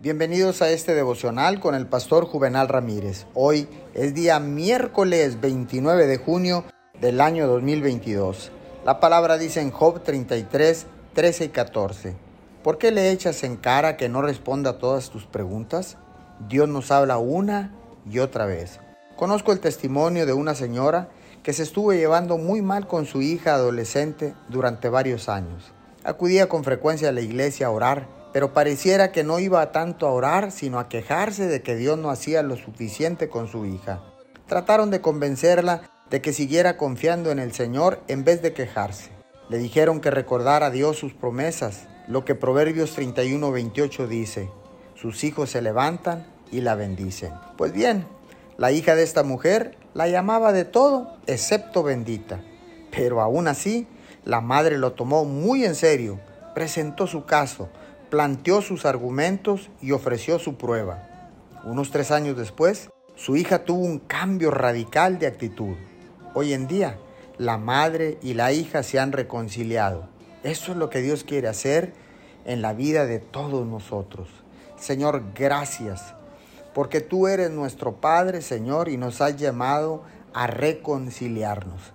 Bienvenidos a este devocional con el pastor Juvenal Ramírez. Hoy es día miércoles 29 de junio del año 2022. La palabra dice en Job 33, 13 y 14. ¿Por qué le echas en cara que no responda a todas tus preguntas? Dios nos habla una y otra vez. Conozco el testimonio de una señora que se estuvo llevando muy mal con su hija adolescente durante varios años. Acudía con frecuencia a la iglesia a orar pero pareciera que no iba tanto a orar, sino a quejarse de que Dios no hacía lo suficiente con su hija. Trataron de convencerla de que siguiera confiando en el Señor en vez de quejarse. Le dijeron que recordara a Dios sus promesas, lo que Proverbios 31, 28 dice, sus hijos se levantan y la bendicen. Pues bien, la hija de esta mujer la llamaba de todo excepto bendita, pero aún así la madre lo tomó muy en serio, presentó su caso, planteó sus argumentos y ofreció su prueba. Unos tres años después, su hija tuvo un cambio radical de actitud. Hoy en día, la madre y la hija se han reconciliado. Eso es lo que Dios quiere hacer en la vida de todos nosotros. Señor, gracias, porque tú eres nuestro Padre, Señor, y nos has llamado a reconciliarnos.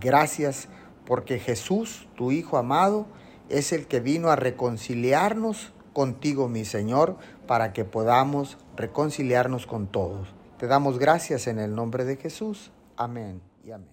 Gracias porque Jesús, tu Hijo amado, es el que vino a reconciliarnos contigo, mi Señor, para que podamos reconciliarnos con todos. Te damos gracias en el nombre de Jesús. Amén y amén.